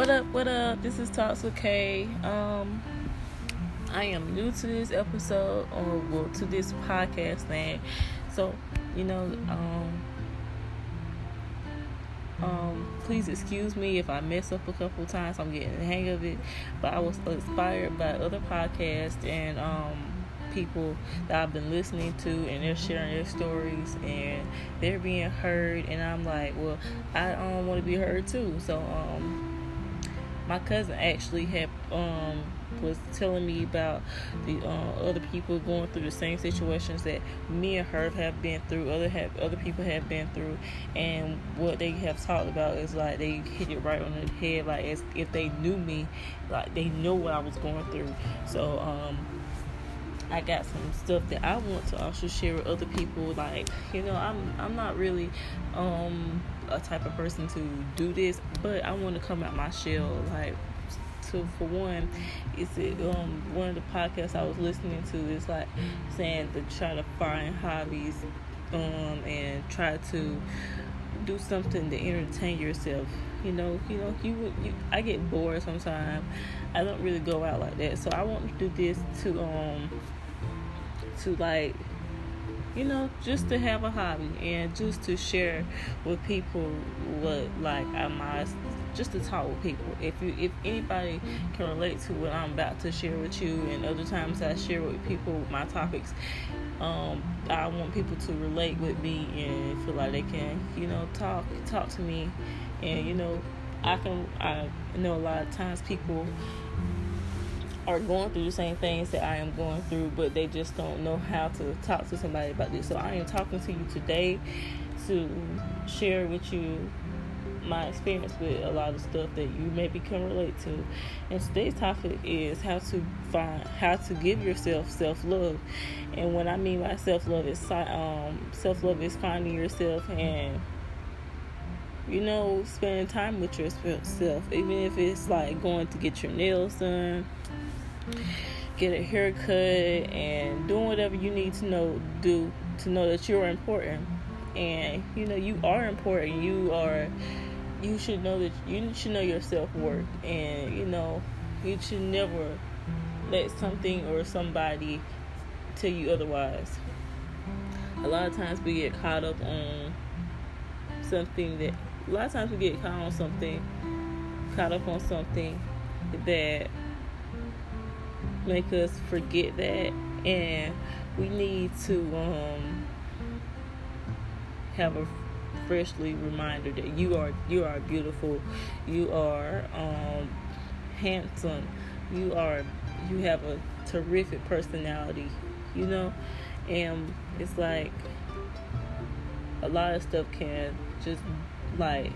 What up? What up? This is Talks with Kay. Um, I am new to this episode, or well, to this podcast thing. So, you know, um, um, please excuse me if I mess up a couple times. I'm getting the hang of it, but I was inspired by other podcasts and um people that I've been listening to and they're sharing their stories and they're being heard and I'm like, well, I um, want to be heard too. So um my cousin actually had um was telling me about the uh, other people going through the same situations that me and her have been through. Other have other people have been through, and what they have talked about is like they hit it right on the head, like as if they knew me, like they know what I was going through. So um, I got some stuff that I want to also share with other people. Like, you know, I'm I'm not really um a type of person to do this, but I want to come out my shell. Like, to for one, it's um one of the podcasts I was listening to is like saying to try to find hobbies, um, and try to do something to entertain yourself. You know, you know, you, you I get bored sometimes. I don't really go out like that, so I want to do this to um to like you know just to have a hobby and just to share with people what like I might just to talk with people. If you if anybody can relate to what I'm about to share with you and other times I share with people my topics um I want people to relate with me and feel like they can you know talk talk to me. And you know I can I know a lot of times people are going through the same things that I am going through, but they just don't know how to talk to somebody about this. So I am talking to you today to share with you my experience with a lot of stuff that you maybe can relate to. And today's topic is how to find how to give yourself self love. And what I mean by self love is um, self love is finding yourself and you know spending time with yourself, even if it's like going to get your nails done get a haircut and doing whatever you need to know do to know that you're important. And you know you are important. You are you should know that you should know your self-worth. And you know you should never let something or somebody tell you otherwise. A lot of times we get caught up on something that a lot of times we get caught on something caught up on something that make us forget that and we need to um, have a freshly reminder that you are you are beautiful. You are um, handsome. You are you have a terrific personality you know? And it's like a lot of stuff can just like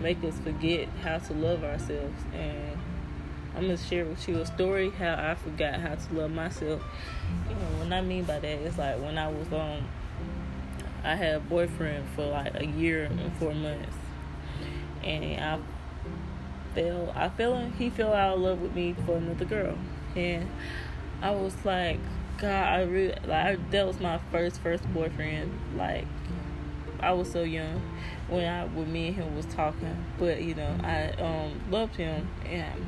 make us forget how to love ourselves and I'm gonna share with you a story how I forgot how to love myself. You know, what I mean by that is like when I was um I had a boyfriend for like a year and four months, and I fell I fell he fell out of love with me for another girl, and I was like, God, I really like that was my first first boyfriend. Like I was so young when I when me and him was talking, but you know I um loved him and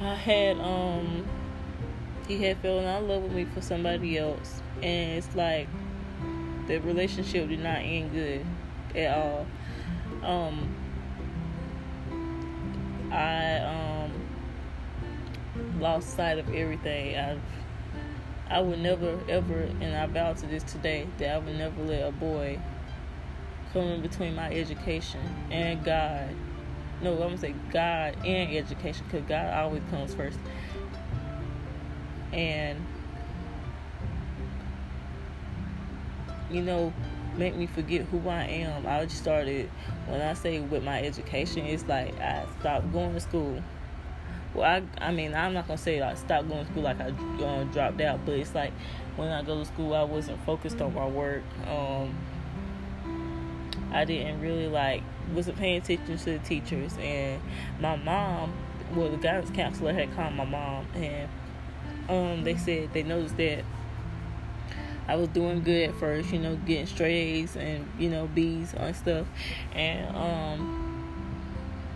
I had um he had fallen out of love with me for somebody else and it's like the relationship did not end good at all. Um I um lost sight of everything. I I would never ever and I vow to this today that I would never let a boy come in between my education and God no, I'm gonna say God and education because God always comes first. And you know, make me forget who I am. I just started when I say with my education, it's like I stopped going to school. Well, I I mean I'm not gonna say like stopped going to school like I uh, dropped out, but it's like when I go to school, I wasn't focused on my work. Um, I didn't really like wasn't paying attention to the teachers and my mom well the guidance counselor had called my mom and um they said they noticed that I was doing good at first, you know, getting straight A's and, you know, B's and stuff. And um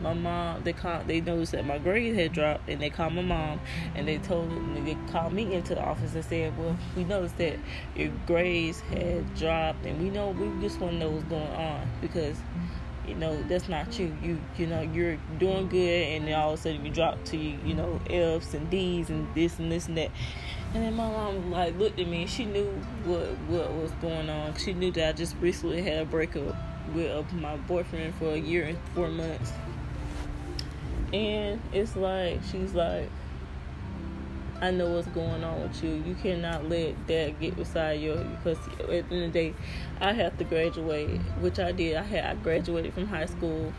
my mom they called they noticed that my grades had dropped and they called my mom and they told they called me into the office and said well we noticed that your grades had dropped and we know we just want to know what's going on because you know that's not you. You you know you're doing good and all of a sudden you drop to you know f's and d's and this and this and that. And then my mom like looked at me and she knew what what was going on. She knew that i just recently had a breakup with uh, my boyfriend for a year and four months and it's like she's like I know what's going on with you. You cannot let that get beside you because at the end of the day, I have to graduate, which I did. I had I graduated from high school,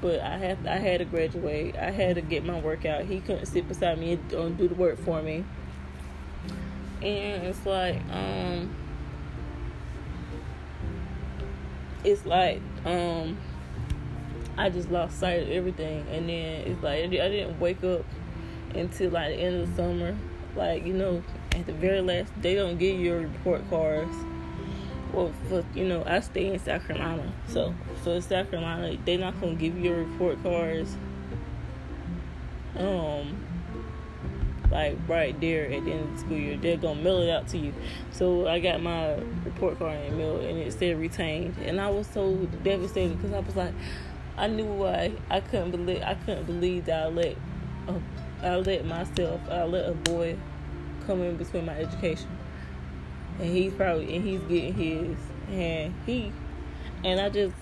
but I had I had to graduate. I had to get my work out. He couldn't sit beside me and do the work for me, and it's like um, it's like um, I just lost sight of everything, and then it's like I didn't wake up until like the end of the summer. Like, you know, at the very last, they don't give you your report cards. Well, for, you know, I stay in South Carolina. So, for South Carolina, they're not going to give you your report cards. Um, like right there at the end of the school year. They're gonna mail it out to you. So I got my report card in the mail and it said retained, and I was so devastated because I was like, I knew why. I couldn't believe I couldn't believe that I let a I let myself, I let a boy come in between my education, and he's probably and he's getting his, and he, and I just,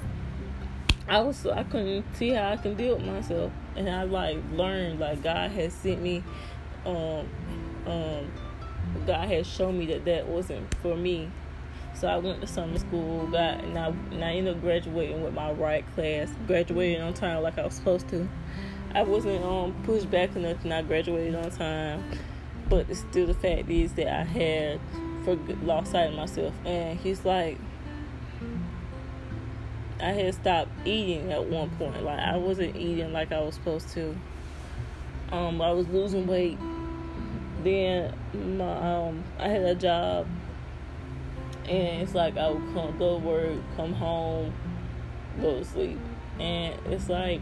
I was I couldn't see how I can deal with myself, and I like learned like God has sent me, um, um, God has shown me that that wasn't for me. So I went to summer school, got and I and I ended up graduating with my right class, Graduated on time like I was supposed to. I wasn't um pushed back enough and I graduated on time, but it's still the fact is that I had for lost sight of myself. And he's like, I had stopped eating at one point. Like I wasn't eating like I was supposed to. Um, I was losing weight. Then my um, I had a job, and it's like I would come go to work, come home, go to sleep, and it's like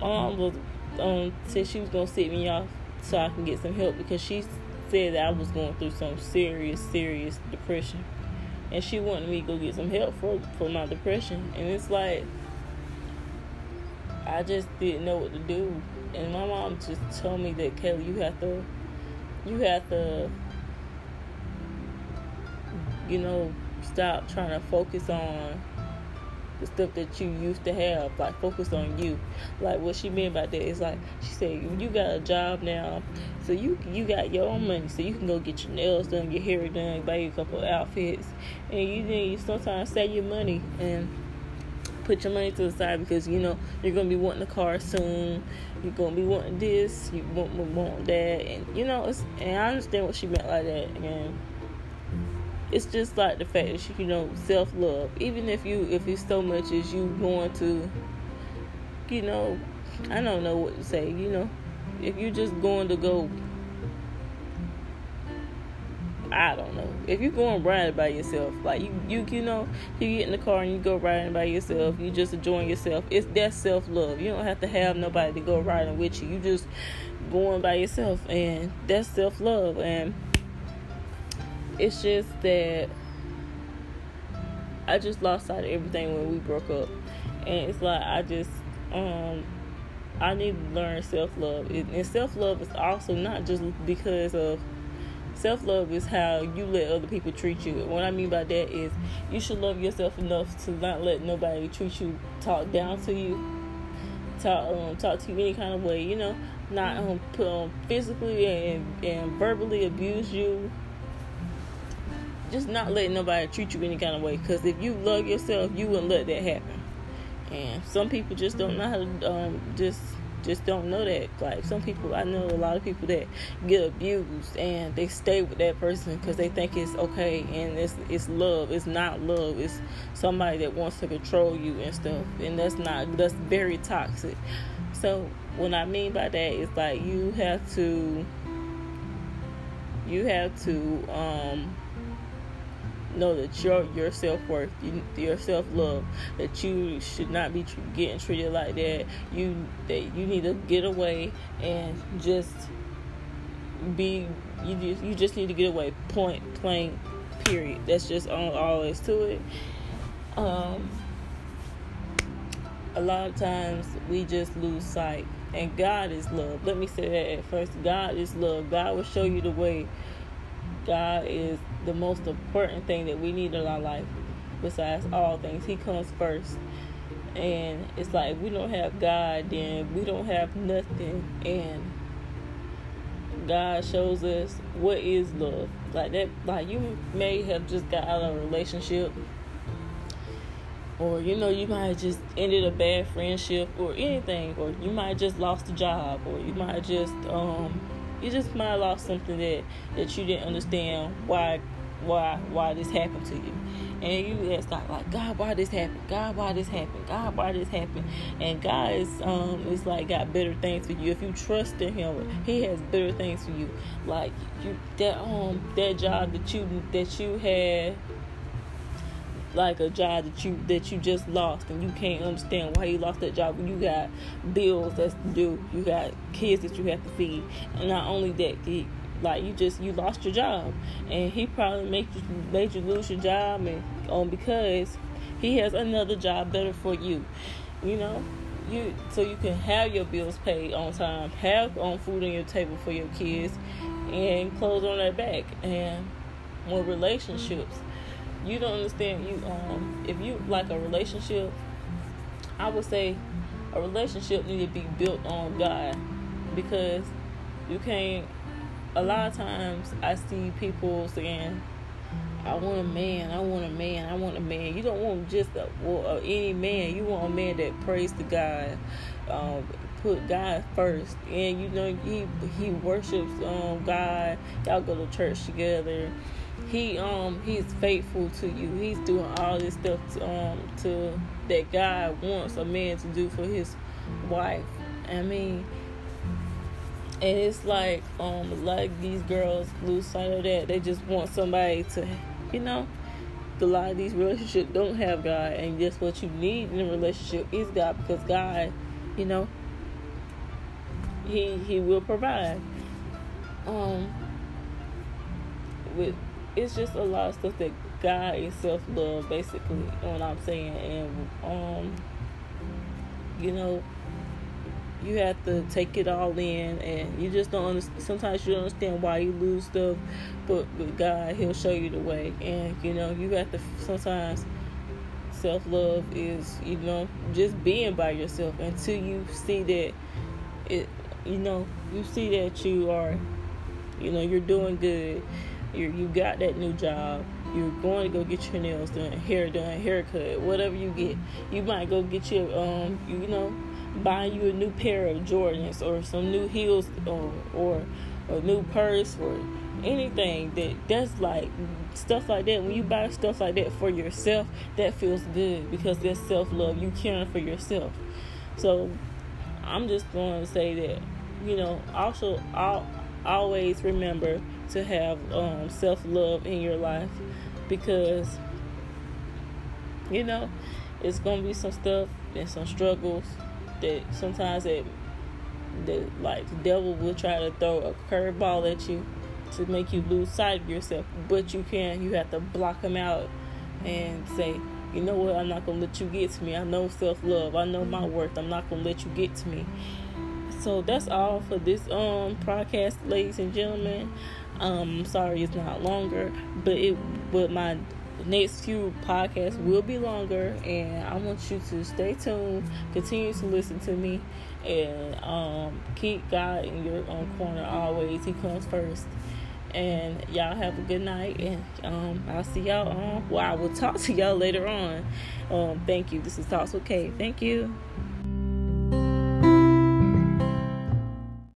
mom was um said she was gonna sit me off so I can get some help because she said that I was going through some serious, serious depression. And she wanted me to go get some help for for my depression. And it's like I just didn't know what to do. And my mom just told me that Kelly, you have to you have to you know, stop trying to focus on the stuff that you used to have, like focus on you. Like what she meant by that is like she said, you got a job now, so you you got your own money, so you can go get your nails done, your hair done, buy you a couple outfits, and you then you sometimes save your money and put your money to the side because you know you're gonna be wanting a car soon. You're gonna be wanting this, you want want that, and you know it's. And I understand what she meant like that, and it's just like the fact that you know self love. Even if you if it's so much as you going to, you know, I don't know what to say. You know, if you're just going to go, I don't know. If you're going riding by yourself, like you you you know, you get in the car and you go riding by yourself. You just enjoying yourself. It's that self love. You don't have to have nobody to go riding with you. You just going by yourself, and that's self love and it's just that I just lost sight of everything when we broke up, and it's like I just um I need to learn self love, and self love is also not just because of self love is how you let other people treat you. What I mean by that is you should love yourself enough to not let nobody treat you, talk down to you, talk um, talk to you any kind of way. You know, not um, put, um physically and and verbally abuse you just not letting nobody treat you any kind of way. Because if you love yourself, you wouldn't let that happen. And some people just don't know how to um, just just don't know that. Like some people, I know a lot of people that get abused and they stay with that person because they think it's okay and it's it's love. It's not love. It's somebody that wants to control you and stuff. And that's not that's very toxic. So what I mean by that is like you have to you have to um know that your your self worth, your self love, that you should not be getting treated like that. You that you need to get away and just be. You just you just need to get away. Point plain. Period. That's just all, is to it. Um, a lot of times we just lose sight. And God is love. Let me say that at first. God is love. God will show you the way. God is the most important thing that we need in our life besides all things. He comes first. And it's like we don't have God, then we don't have nothing. And God shows us what is love. Like that like you may have just got out of a relationship or you know you might have just ended a bad friendship or anything or you might have just lost a job or you might have just um you just might have lost something that that you didn't understand why why why this happened to you. And you ask God like God why this happened? God why this happened? God why this happened? And God is um is like got better things for you. If you trust in him he has better things for you. Like you that um that job that you that you had like a job that you that you just lost and you can't understand why you lost that job. When you got bills that's due. You got kids that you have to feed. And not only that he, like you just you lost your job. And he probably made you made you lose your job and um because he has another job better for you. You know? You so you can have your bills paid on time have on um, food on your table for your kids and clothes on their back and more relationships you don't understand you um if you like a relationship i would say a relationship need to be built on god because you can't a lot of times i see people saying I want a man. I want a man. I want a man. You don't want just a, well, any man. You want a man that prays to God, um, put God first, and you know he he worships um, God. Y'all go to church together he um he's faithful to you. He's doing all this stuff to, um to that God wants a man to do for his wife. I mean, and it's like um like these girls lose sight of that. They just want somebody to, you know. A lot of these relationships don't have God, and just what you need in a relationship is God, because God, you know, He He will provide. Um, with it's just a lot of stuff that God is self love, basically, what I'm saying. And, um, you know, you have to take it all in, and you just don't understand. Sometimes you don't understand why you lose stuff, but with God, He'll show you the way. And, you know, you have to sometimes self love is, you know, just being by yourself until you see that it, you know, you see that you are, you know, you're doing good you you got that new job. You're going to go get your nails done hair done haircut whatever you get. You might go get your um you, know buying you a new pair of jordans or some new heels or or a new purse or anything that that's like stuff like that. When you buy stuff like that for yourself that feels good because that's self-love. You caring for yourself. So i'm just going to say that you know also i'll always remember to have um, self love in your life because you know it's gonna be some stuff and some struggles that sometimes that that like the devil will try to throw a curveball at you to make you lose sight of yourself. But you can you have to block them out and say you know what? I'm not gonna let you get to me. I know self-love. I know my worth. I'm not gonna let you get to me. So that's all for this um podcast ladies and gentlemen um I'm sorry it's not longer but it but my next few podcasts will be longer and i want you to stay tuned continue to listen to me and um keep god in your own corner always. He comes first. And y'all have a good night and um i'll see y'all on well i will talk to y'all later on. Um thank you. This is talks with kay thank you